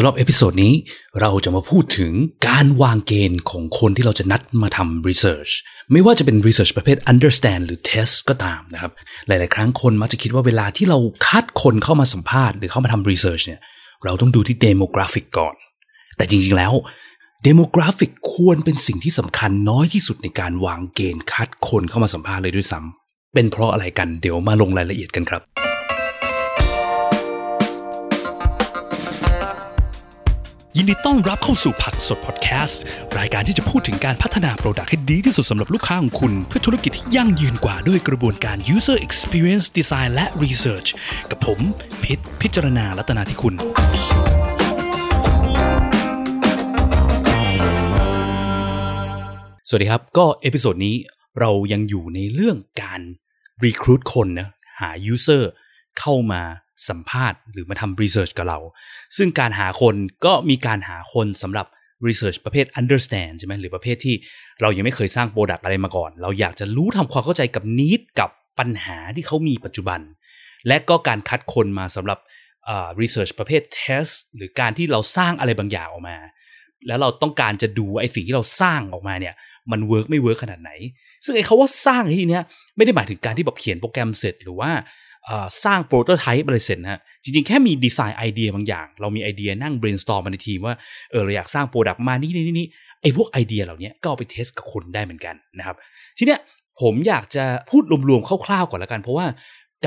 สำหรับ episode นี้เราจะมาพูดถึงการวางเกณฑ์ของคนที่เราจะนัดมาทำ research ไม่ว่าจะเป็น research ประเภท understand หรือ test ก็ตามนะครับ หลาย ๆ ครั้งคนมักจะคิดว่าเวลาที่เราคัดคนเข้ามาสัมภาษณ์หรือเข้ามาทำ research เนี่ยเราต้องดูที่ demographic ก่อน แต่จริง ๆ แล้ว demographic ควรเป็นสิ่งที่สำคัญน้อยที่สุดในการวางเกณฑ์คัดคนเข้ามาสัมภาษณ์เลยด้วยซ้ำเป็นเพราะอะไรกันเดี๋ยวมาลงรายละเอียดกันครับ ยินดีต้อนรับเข้าสู่ผักสดพอดแคสต์ รายการที่จะพูดถึงการพัฒนา product ให้ดีที่สุดสำหรับลูกค้าของคุณ เพื่อธุรกิจที่ยั่งยืนกว่าด้วยกระบวนการ user experience design และ research กับผมพิษพิจารณาลัตนาที่คุณ สวัสดีครับ ก็ episode นี้เรายังอยู่ในเรื่องการ recruit คนนะหา user เข้ามา สัมภาษณ์หรือมาทำ research กับเรา ซึ่งการหาคนก็มีการหาคนสำหรับ research ประเภท understand ใช่ไหมหรือประเภทที่เรายังไม่เคยสร้าง product อะไรมาก่อน เราอยากจะรู้ทำความเข้าใจกับ need กับปัญหาที่เขามีปัจจุบัน และก็การคัดคนมาสำหรับ research ประเภท test หรือการที่เราสร้างอะไรบางอย่างออกมา แล้วเราต้องการจะดูไอ้สิ่งที่เราสร้างออกมาเนี่ยมันเวิร์กไม่เวิร์กขนาดไหน ซึ่งไอ้คำว่าสร้างที่เนี้ยไม่ได้หมายถึงการที่แบบเขียนโปรแกรมเสร็จหรือว่า สร้าง prototype อะไรเสร็จนะฮะจริงๆ แค่มีดีไซน์ไอเดียบางอย่าง เรามีไอเดียนั่ง brainstorm มาในทีมว่าเออเราอยากสร้าง product มานี่นี่นี่ไอพวกไอเดียเหล่านี้ก็เอาไป test กับคนได้เหมือนกันนะครับ ทีเนี้ยผมอยากจะพูดรวมๆคร่าวๆก่อนละกัน เพราะว่า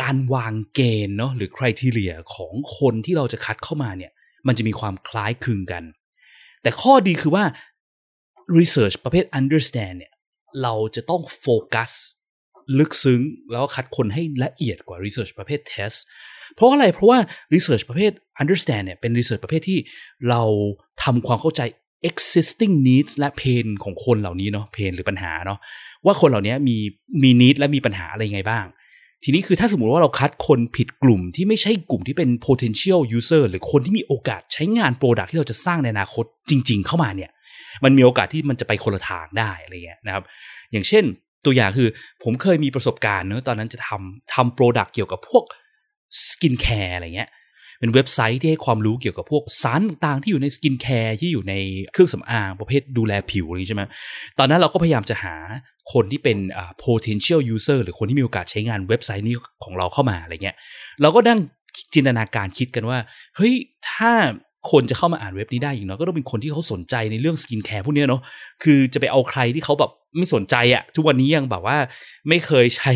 การวางเกณฑ์เนาะหรือ criteria ของคนที่เราจะคัดเข้ามาเนี่ย มันจะมีความคล้ายคลึงกัน แต่ข้อดีคือว่า research ประเภท understand เนี่ยเราจะต้องโฟกัส ลึกซึ้ง แล้วคัดคนให้ละเอียดกว่า research ประเภท test เพราะอะไรเพราะว่า research ประเภท understand เนี่ยเป็น research ประเภทที่เราทำความเข้าใจ existing needs และ pain ของคนเหล่านี้เนาะ pain หรือปัญหาเนาะว่าคนเหล่านี้มีมี need และมีปัญหาอะไรไงบ้าง ทีนี้คือถ้าสมมติว่าเราคัดคนผิดกลุ่มที่ไม่ใช่กลุ่มที่เป็น potential user หรือคนที่มีโอกาสใช้งาน product ที่เราจะสร้างในอนาคตจริง ๆ เข้ามาเนี่ยมันมีโอกาสที่มันจะไปคนละทางได้อะไรเงี้ยนะครับ อย่างเช่น ตัวอย่างคือ ผมเคยมีประสบการณ์เนอะตอนนั้นจะทำทำ product เกี่ยวกับพวกสกินแคร์อะไรเงี้ยเป็นเว็บไซต์ที่ให้ความรู้เกี่ยวกับพวกสารต่างๆ ที่อยู่ในสกินแคร์ที่อยู่ในเครื่องสำอางประเภทดูแลผิวอะไรใช่ไหมตอนนั้นเราก็พยายามจะหาคนที่เป็น potential user หรือคนที่มีโอกาสใช้งานเว็บไซต์นี้ของเราเข้ามาอะไรเงี้ยเราก็นั่งจินตนาการคิดกันว่า เฮ้ยถ้า คนจะเข้ามาอ่านเว็บนี้ได้อย่างน้อยก็ต้องเป็นคนที่เขาสนใจในเรื่องสกินแคร์พวกนี้เนาะคือจะไปเอาใครที่เขาแบบไม่สนใจอะทุกวันนี้ยังแบบว่าไม่เคยใช้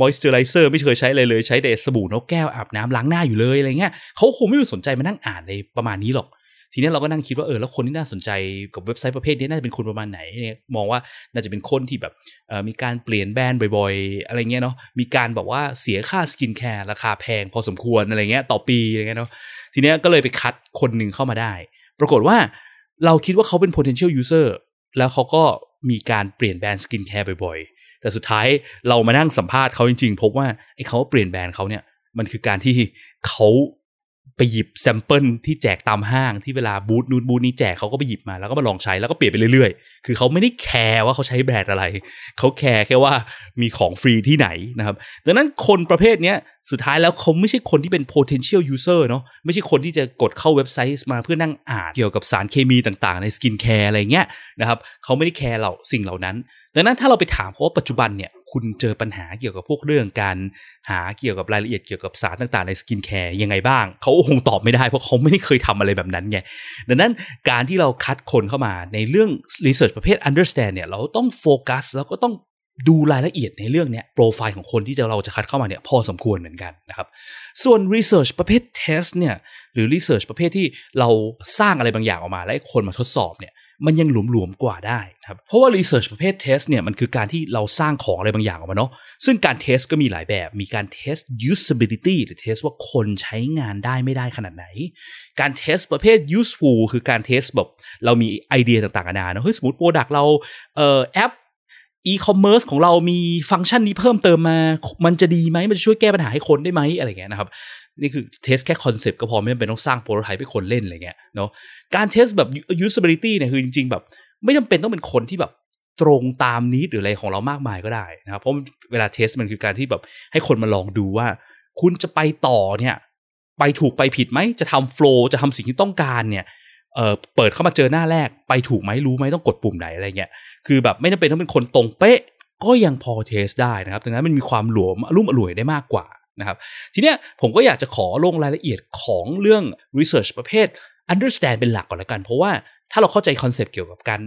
มอยส์เจอไรเซอร์ไม่เคยใช้อะไรเลยใช้แต่สบู่นกแก้วอาบน้ำล้างหน้าอยู่เลยอะไรเงี้ยเขาคงไม่ไปสนใจมานั่งอ่านในประมาณนี้หรอก ทีนี้เราก็นั่งคิดว่าเออแล้วคนที่น่าสนใจกับเว็บไซต์ประเภทนี้น่าจะเป็นคนประมาณไหนเนี่ยมองว่าน่าจะเป็นคนที่แบบมีการเปลี่ยนแบรนด์บ่อยๆ อะไรเงี้ยเนาะมีการบอกว่าเสียค่าสกินแคร์ราคาแพงพอสมควรอะไรเงี้ยต่อปีอะไรเงี้ยเนาะทีนี้ก็เลยไปคัดคนหนึ่งเข้ามาได้ ปรากฏว่าเราคิดว่าเขาเป็น potential user แล้วเขาก็มีการเปลี่ยนแบรนด์สกินแคร์บ่อยๆ แต่สุดท้ายเรามานั่งสัมภาษณ์เขาจริงๆ พบว่าไอ้เขาเปลี่ยนแบรนด์เขาเนี่ยมันคือการที่เขา ไปหยิบ sample ที่แจกตามห้างที่เวลาบูธนู้นบูธนี้แจกเขาก็ไปหยิบมาแล้วก็มาลองใช้แล้วก็เปลี่ยนไปเรื่อยๆ คือเขาไม่ได้แคร์ว่าเขาใช้แบรนด์อะไร เขาแคร์แค่ว่ามีของฟรีที่ไหนนะครับ ดังนั้นคนประเภทนี้สุดท้ายแล้วเขาไม่ใช่คนที่เป็น potential user เนาะไม่ใช่คนที่จะกดเข้าเว็บไซต์มาเพื่อนั่งอ่านเกี่ยวกับสารเคมีต่างๆ ในสกินแคร์อะไรเงี้ยนะครับเขาไม่ได้แคร์เราสิ่งเหล่านั้น ดังนั้นถ้าเราไปถามเขาว่าปัจจุบันเนี่ย คุณเจอปัญหาเกี่ยวกับพวกเรื่องการหาเกี่ยวกับรายละเอียดเกี่ยวกับสารต่างๆ ในสกินแคร์ยังไงบ้าง เขาคงตอบไม่ได้เพราะเขาไม่ได้เคยทำอะไรแบบนั้นไง ดังนั้นการที่เราคัดคนเข้ามาในเรื่อง research ประเภท understand เนี่ยเราต้องโฟกัสแล้วก็ต้องดูรายละเอียดในเรื่องเนี้ยโปรไฟล์ของคนที่จะเราจะคัดเข้ามาเนี่ยพอสมควรเหมือนกันนะครับ ส่วน research ประเภท test เนี่ยหรือ research ประเภทที่เราสร้างอะไรบางอย่างออกมา แล้วคนมาทดสอบเนี่ย มันยังหลวมๆกว่าได้ครับเพราะว่า research ประเภท test เนี่ยมันคือการที่เราสร้างของอะไรบางอย่างออกมาเนาะซึ่งการ test ก็มีหลายแบบมีการ test usability หรือ test ว่าคนใช้งานได้ไม่ได้ขนาดไหน การ test ประเภท useful คือการ test แบบเรามีไอเดียต่างๆนานาเฮ้ยสมมติ product เราเอ่อแอปอีคอมเมิร์ซของเรามีฟังก์ชันนี้เพิ่มเติมมา มันจะดีไหม มันจะช่วยแก้ปัญหาให้คนได้ไหมอะไรเงี้ยนะครับ นี่คือ test แค่คอนเซปต์ก็พอไม่จำเป็นต้องสร้าง prototype ให้คนเล่นอะไรเงี้ยเนาะการ test แบบ usability เนี่ยคือจริง ๆ แบบ ไม่จำเป็นต้องเป็นคนที่แบบตรงตาม need หรืออะไรของเรามากมายก็ได้นะครับเพราะเวลา test มันคือการที่แบบให้คนมาลองดูว่า คุณจะไปต่อเนี่ยไปไปถูกไปผิดไหมจะทำโฟล์จะทำสิ่งที่ต้องการเนี่ยเออเปิดเข้ามาเจอหน้าแรกไปถูกไหมรู้ไหมต้องกดปุ่มไหนอะไรเงี้ยคือแบบไม่จำเป็นต้องเป็นคนตรงเป๊ะก็ยังพอเทสได้นะครับดังนั้นมันมีความหลวมรุ่มอร่วยได้มากกว่า นะครับ ทีเนี้ยผมก็อยากจะขอลงรายละเอียดของเรื่อง research ประเภท understand เป็นหลักก่อนละกัน เพราะว่าถ้าเราเข้าใจคอนเซปต์เกี่ยวกับการ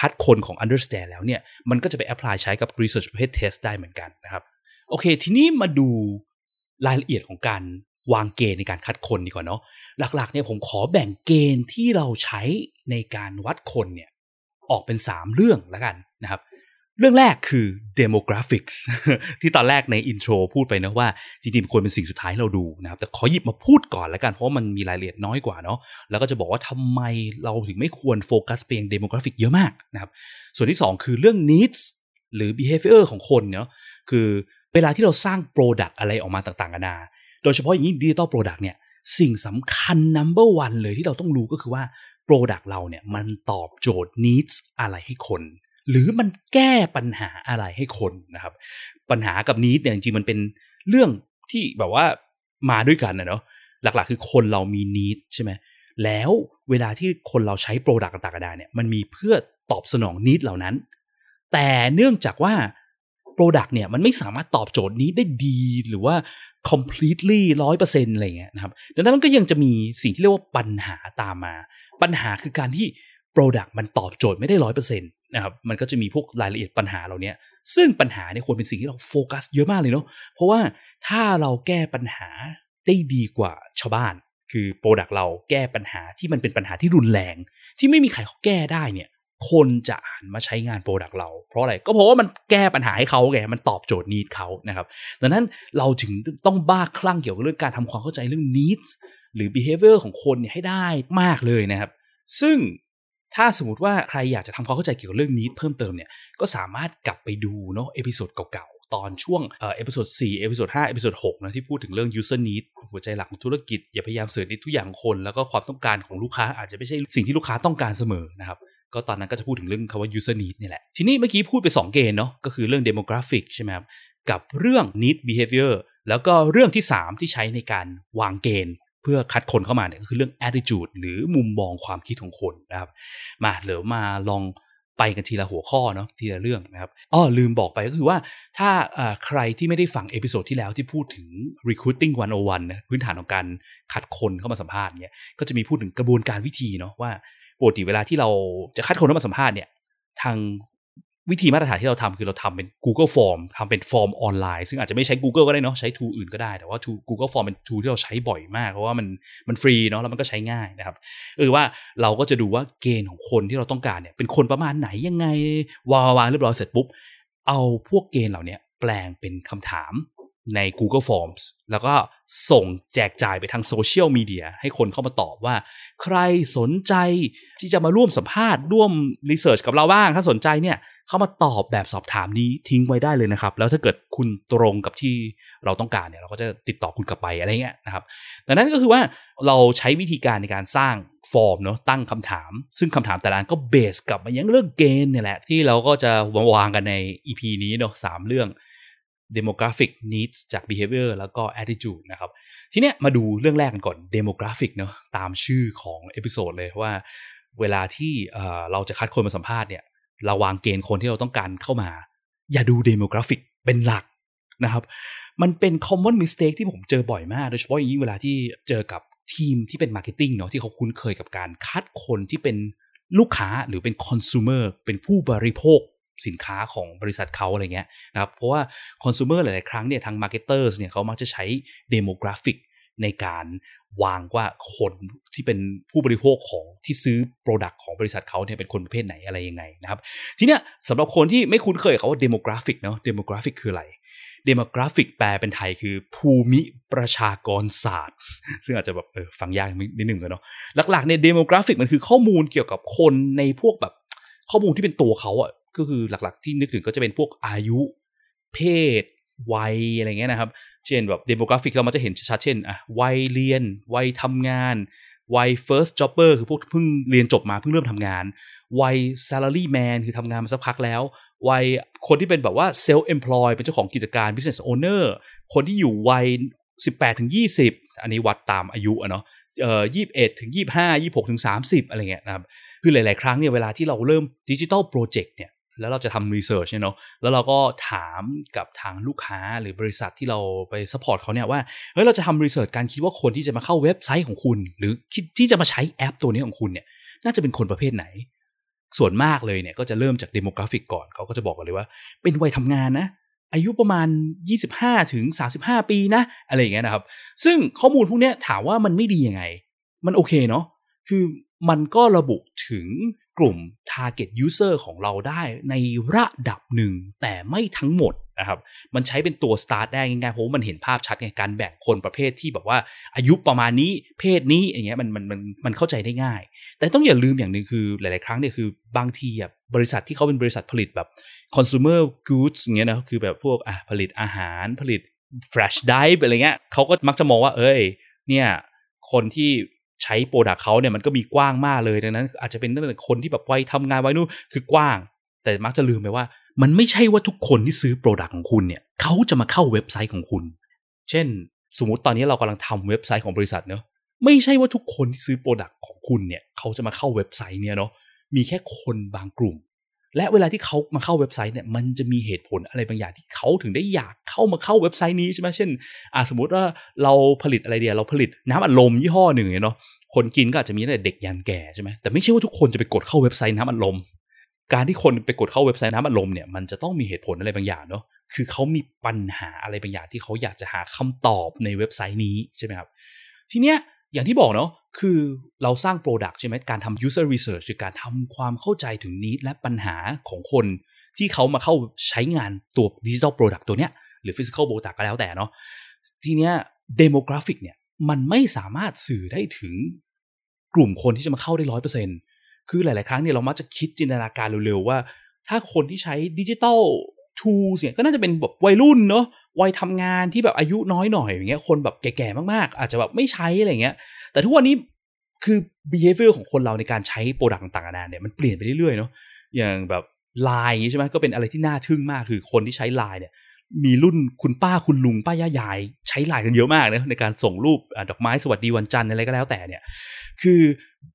คัดคนของ understand แล้วเนี่ย มันก็จะไป apply ใช้กับ research ประเภท test ได้เหมือนกันนะครับ โอเค ทีนี้มาดูรายละเอียดของการวางเกณฑ์ในการคัดคนดีกว่าเนาะ หลักๆเนี่ยผมขอแบ่งเกณฑ์ที่เราใช้ในการวัดคนเนี่ย ออกเป็น 3 เรื่องแล้วกันนะครับ เรื่องแรกคือ demographics ที่ตอนแรกในอินโทรพูดไปนะว่าจริงๆควรเป็นสิ่งสุดท้ายเราดูนะครับ แต่ขอหยิบมาพูดก่อนแล้วกัน เพราะมันมีรายละเอียดน้อยกว่าเนาะแล้วก็จะบอกว่าทำไมเราถึงไม่ควรโฟกัสเพียง demographic เยอะมากนะครับ ส่วนที่ 2 คือเรื่อง needs หรือ behavior ของคนเนาะคือเวลาที่เราสร้าง product อะไรออกมาต่างๆกันานาโดยเฉพาะอย่างยิ่ง digital product เนี่ยสิ่งสำคัญ number one เลยที่เราต้องรู้ก็คือว่า Product เราเนี่ยมันตอบโจทย์ needs อะไรให้คน หรือมันแก้ปัญหาอะไรให้คนนะครับ ปัญหากับ needs เนี่ยจริงๆมันเป็นเรื่องที่แบบว่ามาด้วยกันนะเนาะหลักๆ คือคนเรามี need ใช่ไหมแล้วเวลาที่คนเราใช้ Product ต่างๆเนี่ยมันมีเพื่อตอบสนอง need เหล่านั้น แต่เนื่องจากว่า Product เนี่ยมันไม่สามารถตอบโจทย์นี้ได้ดีหรือว่า completely ร้อยเปอร์เซ็นต์อะไรเงี้ยนะครับดังนั้นมันก็ยังจะมีสิ่งที่เรียกว่าปัญหาตามมา ปัญหาคือการที่ Product มันตอบโจทย์ไม่ได้ร้อยเปอร์เซ็นต์ นะครับมันก็จะมีพวกรายละเอียดปัญหาเหล่านี้ซึ่งปัญหาเนี่ยควรเป็นสิ่งที่เราโฟกัสเยอะมากเลยเนาะเพราะว่าถ้าเราแก้ปัญหาได้ดีกว่าชาวบ้าน คือ product เราแก้ปัญหาที่มันเป็นปัญหาที่รุนแรง ที่ไม่มีใครเขาแก้ได้เนี่ย คนจะหันมาใช้งาน product เราเพราะอะไรก็เพราะว่ามันแก้ปัญหาให้เขาไงมันตอบโจทย์ need เขานะครับดังนั้นเราถึงต้องบ้าคลั่งเกี่ยวกับเรื่องการทำความเข้าใจเรื่อง needs หรือ behavior ของคนเนี่ยให้ได้มากเลยนะครับ ซึ่ง ถ้าสมมติว่าใครอยากจะทำความเข้าใจเกี่ยวกับเรื่อง need เพิ่มเติมเนี่ย ก็สามารถกลับไปดูเนาะ episode เก่าๆ ตอนช่วง episode 4 episode 5 episode 6นะที่พูดถึงเรื่อง user need หัวใจหลักของธุรกิจ อย่าพยายาม serve need ทุกอย่างคน แล้วก็ความต้องการของลูกค้าอาจจะไม่ใช่สิ่งที่ลูกค้าต้องการเสมอนะครับก็ตอนนั้นก็จะพูดถึงเรื่องคำว่า user need นี่แหละ ทีนี้เมื่อกี้พูดไป 2 เกณฑ์เนาะก็คือเรื่อง demographic ใช่ไหมครับกับเรื่อง need behavior แล้วก็เรื่องที่ 3 ที่ใช้ในการวางเกณฑ์ เพื่อคัดคนเข้ามาเนี่ยก็คือเรื่อง attitude หรือมุมมองความคิดของคนนะครับ มาเดี๋ยวมาลองไปกันทีละหัวข้อเนาะทีละเรื่องนะครับอ๋อลืมบอกไปก็คือว่าถ้าใครที่ไม่ได้ฟัง episode ที่แล้วที่พูดถึง recruiting 101นะพื้นฐานของการคัดคนเข้ามาสัมภาษณ์เนี่ยก็จะมีพูดถึงกระบวนการวิธีเนาะว่าปกติเวลาที่เราจะคัดคนเข้ามาสัมภาษณ์เนี่ยทาง วิธีมาตรฐานที่เราทำคือเราทำเป็น Google Form ทำเป็นฟอร์มออนไลน์ ซึ่งอาจจะไม่ใช้ Google ก็ได้เนาะใช้ tool อื่นก็ได้ แต่ว่า Google Form เป็น tool ที่เราใช้บ่อยมาก เพราะว่ามันมันฟรีเนาะแล้วมันก็ใช้ง่ายนะครับเออว่าเราก็จะดูว่าเกณฑ์ของคนที่เราต้องการเนี่ยเป็นคนประมาณไหนยังไงวางวาเรียบร้อยเสร็จปุ๊บเอาพวกเกณฑ์เหล่านี้แปลงเป็นคำถาม ใน Google Forms แล้วก็ส่งแจกจ่ายไปทางโซเชียลมีเดียให้คนเข้ามาตอบว่า ใครสนใจที่จะมาร่วมสัมภาษณ์ร่วมรีเสิร์ชกับเราบ้าง ถ้าสนใจเนี่ยเข้ามาตอบแบบสอบถามนี้ทิ้งไว้ได้เลยนะครับ แล้วถ้าเกิดคุณตรงกับที่เราต้องการเนี่ยเราก็จะติดต่อคุณกลับไปอะไรเงี้ยนะครับ ดังนั้นก็คือว่าเราใช้วิธีการในการสร้างฟอร์มเนาะตั้งคำถาม ซึ่งคำถามแต่ละอันก็ base กลับมายังเรื่องเกณฑ์เนี่ยแหละที่เราก็จะวางกันใน EP นี้เนาะสามเรื่อง demographic needs จาก behavior แล้วก็ attitude นะครับ ทีเนี้ยมาดูเรื่องแรกกันก่อน demographic เนาะตามชื่อของ episode เลยว่าเวลาที่เราจะคัดคนมาสัมภาษณ์เนี่ยเราวางเกณฑ์คนที่เราต้องการเข้ามา อย่าดู demographic เป็นหลักนะครับ มันเป็น common mistake ที่ผมเจอบ่อยมาก โดยเฉพาะอย่างยิ่งเวลาที่เจอกับทีมที่เป็น marketing เนาะที่เขาคุ้นเคยกับการคัดคนที่เป็นลูกค้าหรือเป็น consumer เป็นผู้บริโภค สินค้าของบริษัทเขาอะไรเงี้ยนะครับเพราะว่าคอน sumer หลาย ๆ ครั้งเนี่ยทาง marketers เนี่ยเขามักจะใช้ demographic ในการวางว่าคนที่เป็นผู้บริโภคของที่ซื้อ Product ของบริษัทเขาเนี่ยเป็นคนประเภทไหนอะไรยังไงนะครับ ทีเนี้ยสำหรับคนที่ไม่คุ้นเคยเขาว่า demographic เนาะ demographic คืออะไร demographic แปลเป็นไทยคือภูมิประชากรศาสตร์ ซึ่งอาจจะแบบเออฟังยากนิดนึงเลยเนาะหลักๆเนี่ย demographic มันคือข้อมูลเกี่ยวกับคนในพวกแบบข้อมูลที่เป็นตัวเขาอะ ก็คือหลักๆที่นึกถึงก็จะเป็นพวกอายุ เพศ วัยอะไรเงี้ยนะครับ เช่นแบบ demographic เรามันจะเห็นชัดเช่นอะวัยเรียน วัยทำงานวัย first jobber คือพวกเพิ่งเรียนจบมาเพิ่งเริ่มทำงาน วัย salary man คือทำงานมาสักพักแล้ว วัยคนที่เป็นแบบว่า self employ เป็นเจ้าของกิจการ business owner คนที่อยู่วัย 18ถึง20 อันนี้วัดตามอายุอะเนาะเอ่อ21ถึง25 26ถึง30 อะไรเงี้ยนะครับ คือหลาย ๆ ครั้งเนี่ยเวลาที่เราเริ่ม digital project เนี่ย แล้วเราจะทำ research เนาะแล้วเราก็ถามกับทางลูกค้าหรือบริษัทที่เราไป support เขาเนี่ยว่าเฮ้ยเราจะทำ research การคิดว่าคนที่จะมาเข้าเว็บไซต์ของคุณ หรือคิดที่จะมาใช้แอปตัวนี้ของคุณเนี่ย น่าจะเป็นคนประเภทไหน ส่วนมากเลยเนี่ยก็จะเริ่มจาก demographic ก่อนเขาก็จะบอกกันเลยว่า เป็นวัยทำงานนะ อายุประมาณ 25ถึง35 ปีนะ อะไรอย่างเงี้ยนะครับ ซึ่งข้อมูลพวกเนี้ยถามว่ามันไม่ดียังไง มันโอเคเนาะคือมันก็ระบุถึง กลุ่ม target user ของเราได้ในระดับหนึ่ง แต่ไม่ทั้งหมดนะครับ มันใช้เป็นตัว start ได้ง่ายๆเพราะมันเห็นภาพชัดไงการแบ่งคนประเภทที่แบบว่าอายุประมาณนี้เพศนี้อย่างเงี้ยมันมันมันมันเข้าใจได้ง่าย แต่ต้องอย่าลืมอย่างหนึ่งคือหลาย ๆ ครั้งเนี่ยคือบางทีอะบริษัทที่เขาเป็นบริษัทผลิตแบบ consumer goods อย่างเงี้ยนะคือแบบพวกอะผลิตอาหารผลิต fresh dairy อะไรเงี้ยเขาก็มักจะมองว่าเอ้ยเนี่ยคนที่ ใช้ product เขาเนี่ยมันก็มีกว้างมากเลยดังนั้น อาจจะเป็นตั้งแต่คนที่แบบวัยทำงานวัยนู้นคือกว้าง แต่มักจะลืมไปว่า มันไม่ใช่ว่าทุกคนที่ซื้อ product ของคุณเนี่ยเขาจะมาเข้าเว็บไซต์ของคุณ เช่น สมมติตอนนี้เรากำลังทำเว็บไซต์ของบริษัทเนาะไม่ใช่ว่าทุกคนที่ซื้อ product ของคุณเนี่ยเขาจะมาเข้าเว็บไซต์เนี่ยเนาะมีแค่คนบางกลุ่ม และเวลาที่เขามาเข้าเว็บไซต์เนี่ยมันจะมีเหตุผลอะไรบางอย่างที่เขาถึงได้อยากเข้ามาเข้าเว็บไซต์นี้ใช่ไหมเช่นอ่าสมมติว่าเราผลิตอะไรเดี๋ยวเราผลิตน้ำอัดลมยี่ห้อหนึ่งเนาะคนกินก็อาจจะมีตั้งแต่เด็กยันแก่ใช่ไหมแต่ไม่ใช่ว่าทุกคนจะไปกดเข้าเว็บไซต์น้ำอัดลมการที่คนไปกดเข้าเว็บไซต์น้ำอัดลมเนี่ยมันจะต้องมีเหตุผลอะไรบางอย่างเนาะคือเขามีปัญหาอะไรบางอย่างที่เขาอยากจะหาคำตอบในเว็บไซต์นี้ใช่ไหมครับทีเนี้ย อย่างที่บอกเนาะคือเราสร้าง Product ใช่ไหมการทำ user research คือการทำความเข้าใจถึง need และปัญหาของคนที่เขามาเข้าใช้งานตัว digital product ตัวเนี้ยหรือ physical product ก็แล้วแต่เนาะทีเนี้ย demographic เนี่ยมันไม่สามารถสื่อได้ถึงกลุ่มคนที่จะมาเข้าได้ร้อยเปอร์เซ็นคือหลาย ๆ ครั้งเนี่ยเรามักจะคิดจินตนาการเร็ว ๆ ว่า ถ้าคนที่ใช้ digital tool เนี่ยก็น่าจะเป็นแบบวัยรุ่นเนาะวัยทำงานที่แบบอายุน้อยหน่อยอย่างเงี้ยคนแบบแก่ๆมากๆ อาจจะแบบไม่ใช้อะไรเงี้ย แต่ทุกวันนี้คือ behavior ของคนเราในการใช้ product ต่างๆนานาเนี่ยมันเปลี่ยนไปเรื่อยๆเนาะอย่างแบบไลน์ใช่ไหมก็เป็นอะไรที่น่าทึ่งมากคือคนที่ใช้ไลน์เนี่ย มีรุ่นคุณป้าคุณลุงป้าย่ายาย ใช้ไลน์กันเยอะมากนะในการส่งรูปดอกไม้สวัสดีวันจันทร์อะไรก็แล้วแต่เนี่ย คือ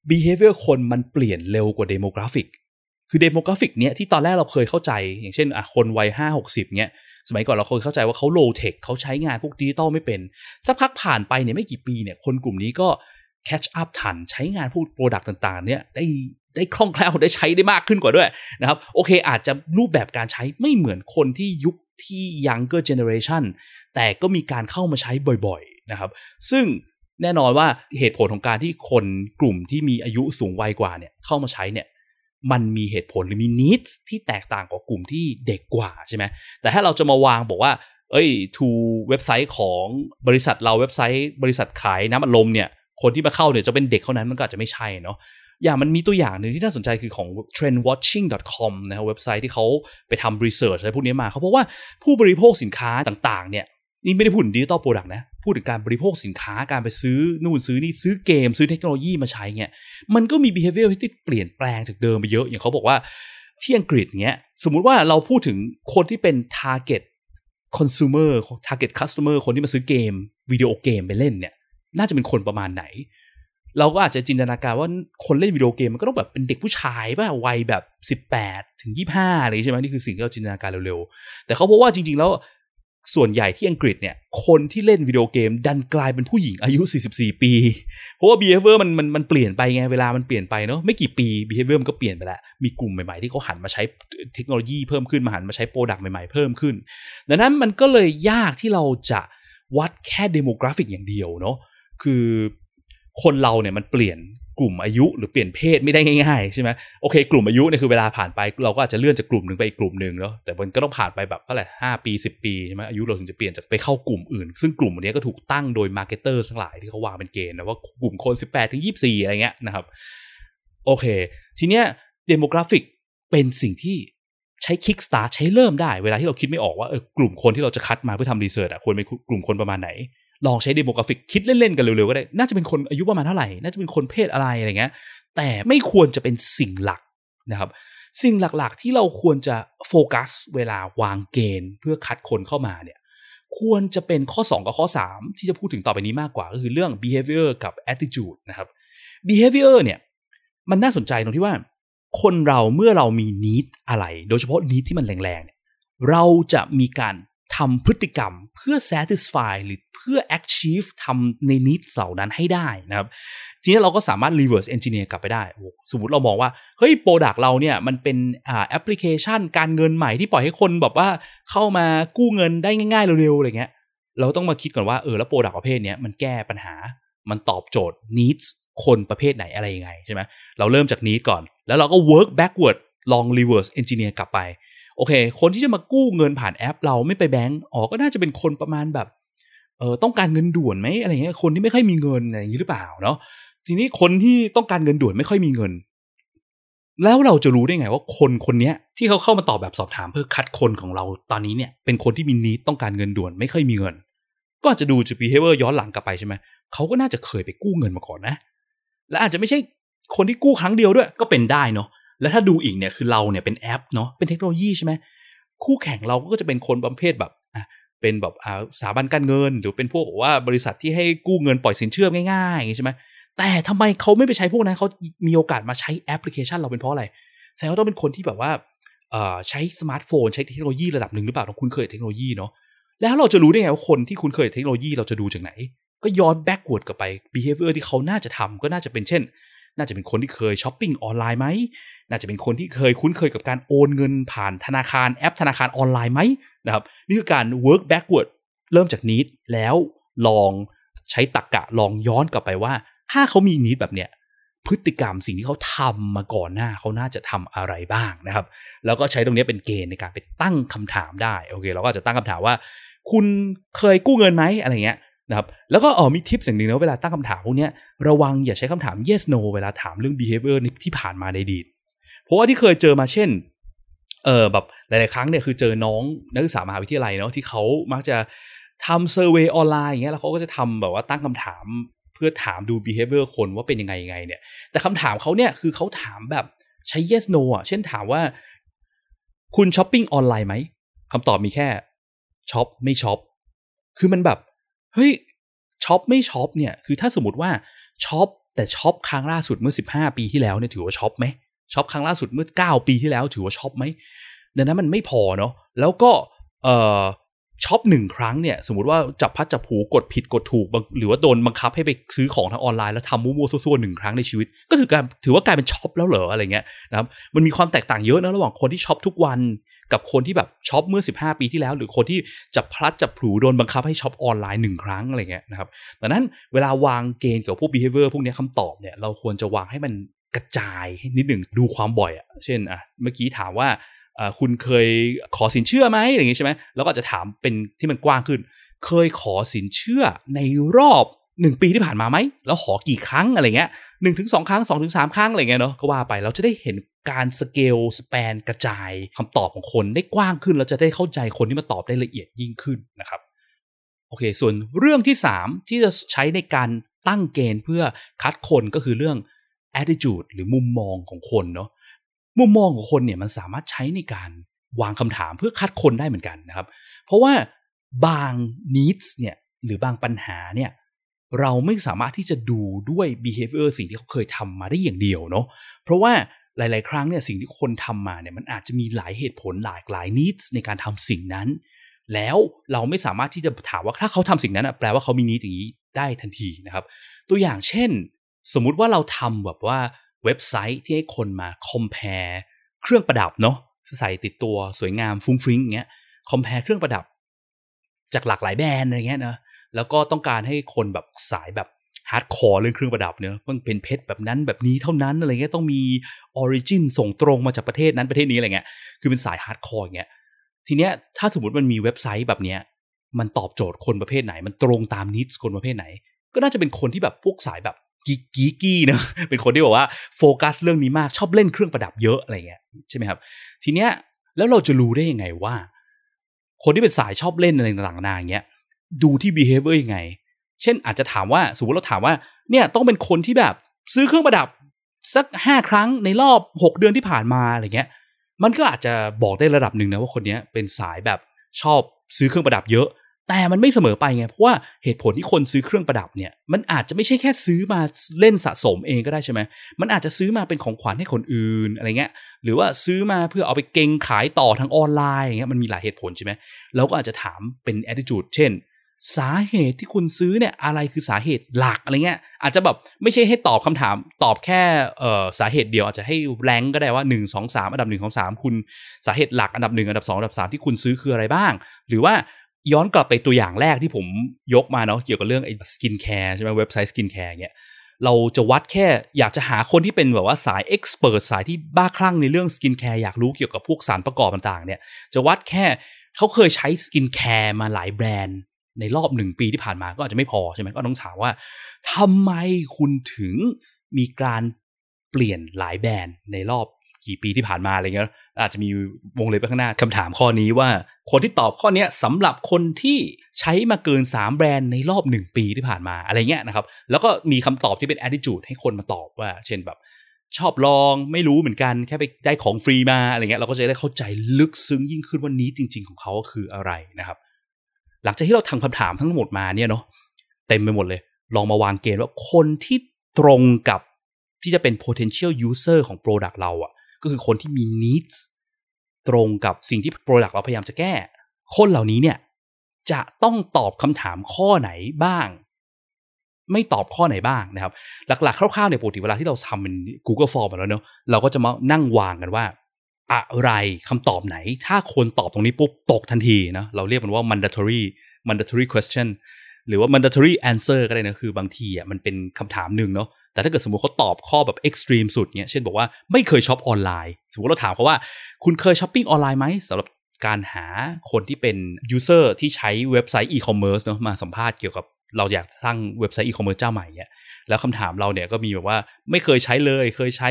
behavior คนมันเปลี่ยนเร็วกว่า demographic คือ demographic เนี้ยที่ตอนแรกเราเคยเข้าใจ อย่างเช่นอะคนวัยห้าหกสิบเนี้ยสมัยก่อนเราเคยเข้าใจว่าเขา low tech เขาใช้งานพวกดิจิตอลไม่เป็น สักพักผ่านไปเนี่ยไม่กี่ปีเนี่ยคนกลุ่มนี้ก็ catch up ทันใช้งานพวก product ต่างๆ เนี่ยได้ได้คล่องแคล่วได้ใช้ได้มากขึ้นกว่าด้วยนะครับโอเค อาจจะรูปแบบการใช้ไม่เหมือนคนที่ยุคที่ younger generation แต่ก็มีการเข้ามาใช้บ่อยๆนะครับ ซึ่งแน่นอนว่าเหตุผลของการที่คนกลุ่มที่มีอายุสูงวัยกว่าเนี่ยเข้ามาใช้เนี่ย มันมีเหตุผลหรือมีนิดที่แตกต่างกว่ากลุ่มที่เด็กกว่าใช่ไหมแต่ถ้าเราจะมาวางบอกว่า เอ้ยทูเว็บไซต์ของบริษัทเราเว็บไซต์ บริษัทขายน้ำอัดลมเนี่ย คนที่มาเข้าเนี่ยจะเป็นเด็กเท่านั้นมันก็อาจจะไม่ใช่เนาะอย่างมันมีตัวอย่างหนึ่งที่น่าสนใจคือของ trendwatching.com นะครับเว็บไซต์ที่เขาไปทำรีเสิร์ชอะไรพวกนี้มาเขาพบว่าผู้บริโภคสินค้าต่างๆ เนี่ยนี่ไม่ได้พูด digital product นะ พูดถึงการบริโภคสินค้าการไปซื้อนู่นซื้อนี่ซื้อเกมซื้อเทคโนโลยีมาใช้เงี้ยมันก็มี behavior ที่เปลี่ยนแปลงจากเดิมไปเยอะ อย่างเขาบอกว่าที่อังกฤษเงี้ยสมมุติว่าเราพูดถึงคนที่เป็น target consumer target customer คนที่มาซื้อเกมวิดีโอเกมไปเล่นเนี่ย น่าจะเป็นคนประมาณไหน เราก็อาจจะจินตนาการว่าคนเล่นวิดีโอเกมมันก็ต้องแบบเป็นเด็กผู้ชายป่ะวัยแบบ 18 ถึง 25อะไรใช่ไหมนี่คือสิ่งที่เราจินตนาการเร็วๆ แต่เขาพบว่าจริงๆ แล้ว ส่วนใหญ่ที่อังกฤษเนี่ย คนที่เล่นวิดีโอเกม ดันกลายเป็นผู้หญิงอายุ 44 ปี เพราะว่า behavior มันมันมันเปลี่ยนไปไง เวลามันเปลี่ยนไปเนาะไม่กี่ปี behavior มันก็เปลี่ยนไปแล้ว มีกลุ่มใหม่ๆ ที่เขาหันมาใช้เทคโนโลยีเพิ่มขึ้นมาหันมาใช้โปรดักต์ใหม่ๆ เพิ่มขึ้น ดังนั้นมันก็เลยยากที่เราจะวัดแค่ demographic อย่างเดียวเนาะคือคนเราเนี่ยมันเปลี่ยน กลุ่มอายุหรือเปลี่ยนเพศไม่ได้ง่ายๆใช่ไหมโอเค กลุ่มอายุเนี่ยคือเวลาผ่านไปเราก็อาจจะเลื่อนจากกลุ่มหนึ่งไปอีกกลุ่มหนึ่งเนาะแต่มันก็ต้องผ่านไปแบบเท่าไหร่ห้าปีสิบปีใช่ไหมอายุเราถึงจะเปลี่ยนจากไปเข้ากลุ่มอื่น ซึ่งกลุ่มนี้ก็ถูกตั้งโดย marketer ทั้งหลายที่เขาวางเป็นเกณฑ์นะว่ากลุ่มคนสิบแปดถึงยี่สิบสี่อะไรเงี้ยนะครับ โอเค ทีเนี้ย demographic เป็นสิ่งที่ใช้ kickstart ใช้เริ่มได้เวลาที่เราคิดไม่ออกว่าเออกลุ่มคนที่เราจะคัดมาเพื่อทำ research อะควรเป็นกลุ่มคนประมาณไหน ลองใช้ demographic คิดเล่นๆกันเร็วๆก็ได้ น่าจะเป็นคนอายุประมาณเท่าไหร่ น่าจะเป็นคนเพศอะไรอะไรเงี้ย แต่ไม่ควรจะเป็นสิ่งหลักนะครับ สิ่งหลักๆที่เราควรจะโฟกัสเวลาวางเกณฑ์เพื่อคัดคนเข้ามาเนี่ย ควรจะเป็นข้อ 2 กับข้อ 3 ที่จะพูดถึงต่อไปนี้มากกว่า ก็คือเรื่อง behavior กับ attitude นะครับ behavior เนี่ยมันน่าสนใจตรงที่ว่า คนเราเมื่อเรามี need อะไร โดยเฉพาะ need ที่มันแรงๆเนี่ยเราจะมีการ ทำพฤติกรรมเพื่อ satisfy หรือเพื่อ achieve ทำใน need เหล่านั้นให้ได้นะครับ ทีนี้เราก็สามารถ reverse engineer กลับไปได้ สมมติเรามองว่า เฮ้ย product เราเนี่ย มันเป็นแอปพลิเคชันการเงินใหม่ที่ปล่อยให้คนแบบว่าเข้ามากู้เงินได้ง่าย ๆ เร็ว ๆ อะไรเงี้ย เราต้องมาคิดก่อนว่า เออ แล้ว product ประเภทเนี้ยมันแก้ปัญหา มันตอบโจทย์ needs คนประเภทไหนอะไรยังไงใช่ไหมเราเริ่มจากนี้ก่อน แล้วเราก็ work backward ลอง reverse engineer กลับไป โอเค คนที่จะมากู้เงินผ่านแอป เราไม่ไปแบงก์อ๋อก็น่าจะเป็นคนประมาณแบบเออต้องการเงินด่วนไหมอะไรเงี้ยคนที่ไม่ค่อยมีเงินอะไรอย่างนี้หรือเปล่าเนาะทีนี้คนที่ต้องการเงินด่วนไม่ค่อยมีเงิน แล้วเราจะรู้ได้ไงว่าคนคนนี้ที่เขาเข้ามาตอบแบบสอบถามเพื่อคัดคนของเราตอนนี้เนี่ย เป็นคนที่มีนิดต้องการเงินด่วนไม่ค่อยมีเงิน ก็อาจจะดูจาก behavior ย้อนหลังกลับไปใช่ไหมเขาก็น่าจะเคยไปกู้เงินมาก่อนนะ และอาจจะไม่ใช่คนที่กู้ครั้งเดียวด้วย ก็เป็นได้เนาะ แล้วถ้าดูอีกเนี่ยคือเราเนี่ยเป็นแอปเนาะเป็นเทคโนโลยีใช่ไหมคู่แข่งเราก็จะเป็นคนประเภทแบบอะเป็นแบบอ่าสถาบันการเงิน หรือเป็นพวกว่าบริษัทที่ให้กู้เงินปล่อยสินเชื่อง่ายๆใช่ไหมแต่ทำไมเขาไม่ไปใช้พวกนั้นเขามีโอกาสมาใช้แอปพลิเคชันเราเป็นเพราะอะไรแสดงว่าต้องเป็นคนที่แบบว่าใช้สมาร์ทโฟน ใช้เทคโนโลยีระดับหนึ่งหรือเปล่าต้องคุ้นเคยเทคโนโลยีเนาะแล้วเราจะรู้ได้ไงว่าคนที่คุ้นเคยเทคโนโลยีเราจะดูจากไหน ก็ย้อน backward กลับไป behavior ที่เขาน่าจะทำก็น่าจะเป็นเช่น น่าจะเป็นคนที่เคยช้อปปิ้งออนไลน์ไหม น่าจะเป็นคนที่เคยคุ้นเคยกับการโอนเงินผ่านธนาคารแอปธนาคารออนไลน์ไหมนะครับนี่คือการ work backward เริ่มจากนิดแล้วลองใช้ตรกกะลองย้อนกลับไปว่า ถ้าเขามีนิดแบบเนี้ยพฤติกรรมสิ่งที่เขาทำมาก่อนหน้าเขาน่าจะทำอะไรบ้างนะครับ แล้วก็ใช้ตรงนี้เป็นเกณฑ์ในการไปตั้งคำถามได้โอเค เราก็จะตั้งคำถามว่า คุณเคยกู้เงินไหมอะไรเงี้ย นะครับแล้วก็เออมีทิปสิ่งหนึ่งนะเวลาตั้งคำถามพวกนี้ระวังอย่าใช้คำถาม yes no เวลาถามเรื่อง behavior ที่ผ่านมาในอดีตเพราะว่าที่เคยเจอมาเช่นเออแบบหลาย ๆ ครั้งเนี่ยคือเจอน้องนักศึกษามหาวิทยาลัยเนาะที่เขามักจะทำเซอร์เวยออนไลน์อย่างเงี้ยแล้วเขาก็จะทำแบบว่าตั้งคำถามเพื่อถามดู behavior คนว่าเป็นยังไงยังไงเนี่ย แต่คำถามเขาเนี่ยคือเขาถามแบบใช้ yes no อะ เช่นถามว่า คุณช้อปปิ้งออนไลน์ไหมคำตอบมีแค่ช็อปไม่ช็อปคือมันแบบ เฮ้ยช็อปไม่ช็อปเนี่ยคือถ้าสมมติว่าช็อปแต่ช็อปครั้งล่าสุดเมื่อ 15 ปีที่แล้วเนี่ยถือว่าช็อปไหมช็อปครั้งล่าสุดเมื่อ 9 ปีที่แล้วถือว่าช็อปไหมดังนั้นมันไม่พอเนาะแล้วก็เอ่อ ช็อปหนึ่งครั้งเนี่ยสมมติว่าจับพลัดจับผลูกดผิดกดถูก หรือว่าโดนบังคับให้ไปซื้อของทางออนไลน์แล้วทำมั่วๆซั่วๆหนึ่งครั้งในชีวิต ก็ถือการถือว่ากลายเป็นช็อปแล้วเหรออะไรเงี้ยนะครับมันมีความแตกต่างเยอะนะระหว่างคนที่ช็อปทุกวันกับคนที่แบบช็อปเมื่อ 15 ปีที่แล้ว หรือคนที่จับพลัดจับผลูโดนบังคับให้ช็อปออนไลน์หนึ่งครั้งอะไรเงี้ยนะครับดังนั้นเวลาวางเกณฑ์กับพวก behavior พวกนี้คำตอบเนี่ยเราควรจะวางให้มันกระจายให้นิดหนึ่งดูความบ่อยอะเช่นอะเมื่อกี้ถามว่า คุณเคยขอสินเชื่อไหมอย่างงี้ใช่ไหมแล้วก็จะถามเป็นที่มันกว้างขึ้น เคยขอสินเชื่อในรอบหนึ่งปีที่ผ่านมาไหม แล้วขอกี่ครั้งอะไรเงี้ยหนึ่งถึงสองครั้งสองถึงสามครั้งอะไรเงี้ยเนาะก็ว่าไปเราจะได้เห็นการสเกลสเปนกระจายคำตอบของคนได้กว้างขึ้น เราจะได้เข้าใจคนที่มาตอบได้ละเอียดยิ่งขึ้นนะครับโอเค ส่วนเรื่องที่สามที่จะใช้ในการตั้งเกณฑ์เพื่อคัดคนก็คือเรื่อง attitude หรือมุมมองของคนเนาะ มุมมองของคนเนี่ยมันสามารถใช้ในการวางคำถามเพื่อคัดคนได้เหมือนกันนะครับ เพราะว่าบาง needs เนี่ยหรือบางปัญหาเนี่ยเราไม่สามารถที่จะดูด้วย behavior สิ่งที่เขาเคยทำมาได้อย่างเดียวเนาะเพราะว่าหลาย ๆ ครั้งเนี่ยสิ่งที่คนทำมาเนี่ยมันอาจจะมีหลายเหตุผลหลากหลาย needs ในการทำสิ่งนั้น แล้วเราไม่สามารถที่จะถามว่าถ้าเขาทำสิ่งนั้นแปลว่าเขามี need อย่างนี้ได้ทันทีนะครับ ตัวอย่างเช่น สมมุติว่าเราทำแบบว่า เว็บไซต์ที่ให้คนมา compare เครื่องประดับเนาะใส่ติดตัวสวยงามฟรุ้งฟริ้งอย่างเงี้ย compare เครื่องประดับ จากหลากหลายแบรนด์อะไรเงี้ยนะแล้วก็ต้องการให้คนแบบสายแบบ hardcore เรื่องเครื่องประดับเนอะต้องเป็นเพชรแบบนั้นแบบนี้เท่านั้นอะไรเงี้ยต้องมี origin ส่งตรงมาจากประเทศนั้นประเทศนี้อะไรเงี้ยคือเป็นสาย hardcore อย่างเงี้ยทีเนี้ยถ้าสมมติมันมีเว็บไซต์แบบเนี้ยมันตอบโจทย์คนประเภทไหน มันตรงตาม need คนประเภทไหน ก็น่าจะเป็นคนที่แบบพวกสายแบบ กีกีกี้เนะเป็นคนที่บอกว่าโฟกัสเรื่องนี้มากชอบเล่นเครื่องประดับเยอะอะไรเงี้ยใช่ไหมครับ ทีเนี้ยแล้วเราจะรู้ได้ยังไงว่า คนที่เป็นสายชอบเล่นอะไรต่างๆนาอย่างเงี้ยดูที่ behavior ยังไง เช่นอาจจะถามว่าสมมติเราถามว่า เนี่ยต้องเป็นคนที่แบบซื้อเครื่องประดับสักห้าครั้งในรอบหกเดือนที่ผ่านมาอะไรเงี้ย มันก็อาจจะบอกได้ระดับหนึ่งนะว่าคนนี้เป็นสายแบบชอบซื้อเครื่องประดับเยอะ แต่มันไม่เสมอไปไง เพราะว่าเหตุผลที่คนซื้อเครื่องประดับเนี่ย มันอาจจะไม่ใช่แค่ซื้อมาเล่นสะสมเองก็ได้ใช่ไหม มันอาจจะซื้อมาเป็นของขวัญให้คนอื่นอะไรเงี้ย หรือว่าซื้อมาเพื่อเอาไปเก่งขายต่อทางออนไลน์อย่างเงี้ย มันมีหลายเหตุผลใช่ไหม เราก็อาจจะถามเป็น attitude เช่น สาเหตุที่คุณซื้อเนี่ยอะไรคือสาเหตุหลักอะไรเงี้ย อาจจะแบบไม่ใช่ให้ตอบคำถามตอบแค่สาเหตุเดียวอาจจะให้แรงก็ได้ว่า 1 2 3 อันดับ1ของ3คุณสาเหตุหลักอันดับ 1 อันดับ 2 อันดับ 3 ที่คุณซื้อคืออะไรบ้าง หรือว่า ย้อนกลับไปตัวอย่างแรกที่ผมยกมาเนาะเกี่ยวกับเรื่องไอ้สกินแคร์ใช่ไหมเว็บไซต์สกินแคร์เนี่ยเราจะวัดแค่อยากจะหาคนที่เป็นแบบว่าสาย expert สายที่บ้าคลั่งในเรื่องสกินแคร์อยากรู้เกี่ยวกับพวกสารประกอบต่างๆเนี่ยจะวัดแค่เขาเคยใช้สกินแคร์มาหลายแบรนด์ในรอบหนึ่งปีที่ผ่านมาก็อาจจะไม่พอใช่ไหมก็ต้องถามว่าทำไมคุณถึงมีการเปลี่ยนหลายแบรนด์ในรอบ กี่ปีที่ผ่านมาอะไรเงี้ยอาจจะมีวงเล็บไปข้างหน้าคำถามข้อนี้ว่า คนที่ตอบข้อนี้สำหรับคนที่ใช้มาเกิน 3 แบรนด์ในรอบ 1 ปีที่ผ่านมาอะไรเงี้ยนะครับ แล้วก็มีคำตอบที่เป็น attitude ให้คนมาตอบว่า เช่นแบบชอบลองไม่รู้เหมือนกันแค่ไปได้ของฟรีมาอะไรเงี้ยเราก็จะได้เข้าใจลึกซึ้งยิ่งขึ้นว่านี้จริง ๆ ของเขาคืออะไรนะครับ หลังจากที่เราทำคำถามทั้งหมดมาเนี่ยเนาะเต็มไปหมดเลย ลองมาวางเกณฑ์ว่าคนที่ตรงกับที่จะเป็น potential user ของ product เราอะ่ะ ก็คือคนที่มี needs ตรงกับสิ่งที่ product เราพยายามจะแก้ คนเหล่านี้เนี่ย จะต้องตอบคำถามข้อไหนบ้าง ไม่ตอบข้อไหนบ้างนะครับ หลักๆ คร่าวๆในปกติเวลาที่เราทำเป็น Google Form แล้วเนอะเราก็จะมานั่งวางกันว่า อะไรคำตอบไหน ถ้าคนตอบตรงนี้ปุ๊บตกทันทีนะเราเรียกมันว่า mandatory mandatory question หรือว่า mandatory answer ก็ได้นะคือบางทีอะมันเป็นคำถามหนึ่งเนาะ แต่ถ้าเกิดสมมติเขาตอบข้อแบบ extreme สุดเนี่ยเช่นบอกว่าไม่เคยช็อปออนไลน์ สมมติเราถามเขาว่า คุณเคยช้อปปิ้งออนไลน์ไหมสำหรับการหาคนที่เป็น user ที่ใช้เว็บไซต์อีคอมเมิร์ซเนาะมาสัมภาษณ์เกี่ยวกับเราอยากสร้างเว็บไซต์อีคอมเมิร์ซเจ้าใหม่เนี่ยแล้วคำถามเราเนี่ยก็มีแบบว่าไม่เคยใช้เลยเคยใช้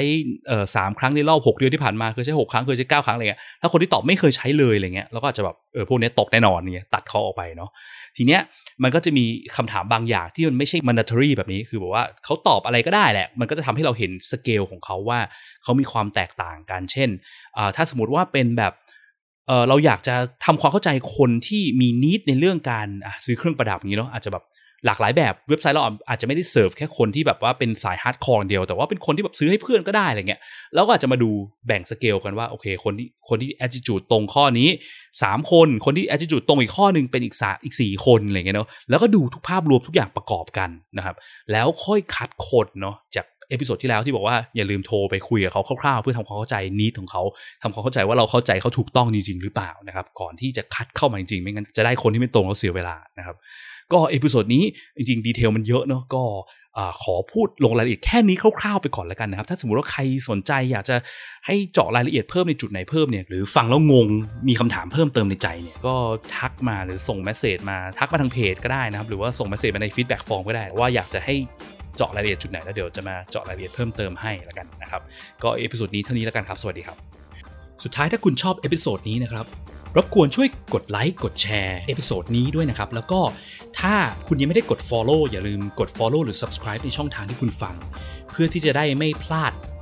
สามครั้งในรอบหกเดือนที่ผ่านมาเคยใช้หกครั้งเคยใช้เก้าครั้งอะไรเงี้ยถ้าคนที่ตอบไม่เคยใช้เลยอะไรเงี้ยเราก็อาจจะแบบเออพวกนี้ตกแน่นอนเนี่ยตัดเขาออกไปเนาะทีเนี้ย มันก็จะมีคำถามบางอย่างที่มันไม่ใช่ mandatory แบบนี้คือบอกว่าเขาตอบอะไรก็ได้แหละ มันก็จะทำให้เราเห็นสเกลของเขาว่าเขามีความแตกต่างกันเช่นถ้าสมมติว่าเป็นแบบเราอยากจะทำความเข้าใจคนที่มี need ในเรื่องการซื้อเครื่องประดับอย่างนี้เนาะอาจจะแบบ หลากหลายแบบเว็บไซต์เราอาจจะไม่ได้เสิร์ฟแค่คนที่แบบว่าเป็นสาย hardcore เดียวแต่ว่าเป็นคนที่แบบซื้อให้เพื่อนก็ได้อะไรเงี้ยเราก็อาจจะมาดูแบ่งสเกลกันว่าโอเคคนที่คนที่แอ t i t u d e ตรงข้อนี้ 3 คนคนที่แอ t i t u d e ตรงอีกข้อหนึ่งเป็นอีกสาอีกสี่คนอะไรเงี้ยเนาะแล้วก็ดูทุกภาพรวมทุกอย่างประกอบกันนะครับแล้วค่อยคัดคนเนาะจาก episode ที่แล้วที่บอกว่าอย่าลืมโทรไปคุยกับเขาคร่าวๆ เพื่อทำความเข้าใจ need ของเขาทำความเข้าใจว่าเราเข้าใจเขาถูกต้องจริงๆหรือเปล่านะครับ ก่อนที่จะคัดเข้ามาจริงๆ ไม่งั้นจะได้คนที่ไม่ตรงแล้วเสียเวลานะครับ ก็ episode นี้จริงๆ detail มันเยอะเนาะก็ขอพูดลงรายละเอียดแค่นี้คร่าวๆไปก่อนแล้วกันนะครับ ถ้าสมมติว่าใครสนใจอยากจะให้เจาะรายละเอียดเพิ่มในจุดไหนเพิ่มเนี่ยหรือฟังแล้วงงมีคำถามเพิ่มเติมในใจเนี่ยก็ทักมาหรือส่ง message มาทักมาทางเพจก็ได้นะครับ หรือว่าส่ง message มาใน feedback form ก็ได้ ว่าอยากจะให้ เจาะรายละเอียดจุดไหนแล้วเดี๋ยวจะมาเจาะรายละเอียดเพิ่มเติมให้แล้วกันนะครับก็ episode นี้เท่านี้แล้วกันครับสวัสดีครับ สุดท้ายถ้าคุณชอบ episode นี้นะครับรบกวนช่วยกดไลค์กดแชร์ episode นี้ด้วยนะครับ แล้วก็ถ้าคุณยังไม่ได้กด Follow อย่าลืมกด Follow หรือ Subscribe ในช่องทางที่คุณฟัง เพื่อที่จะได้ไม่พลาด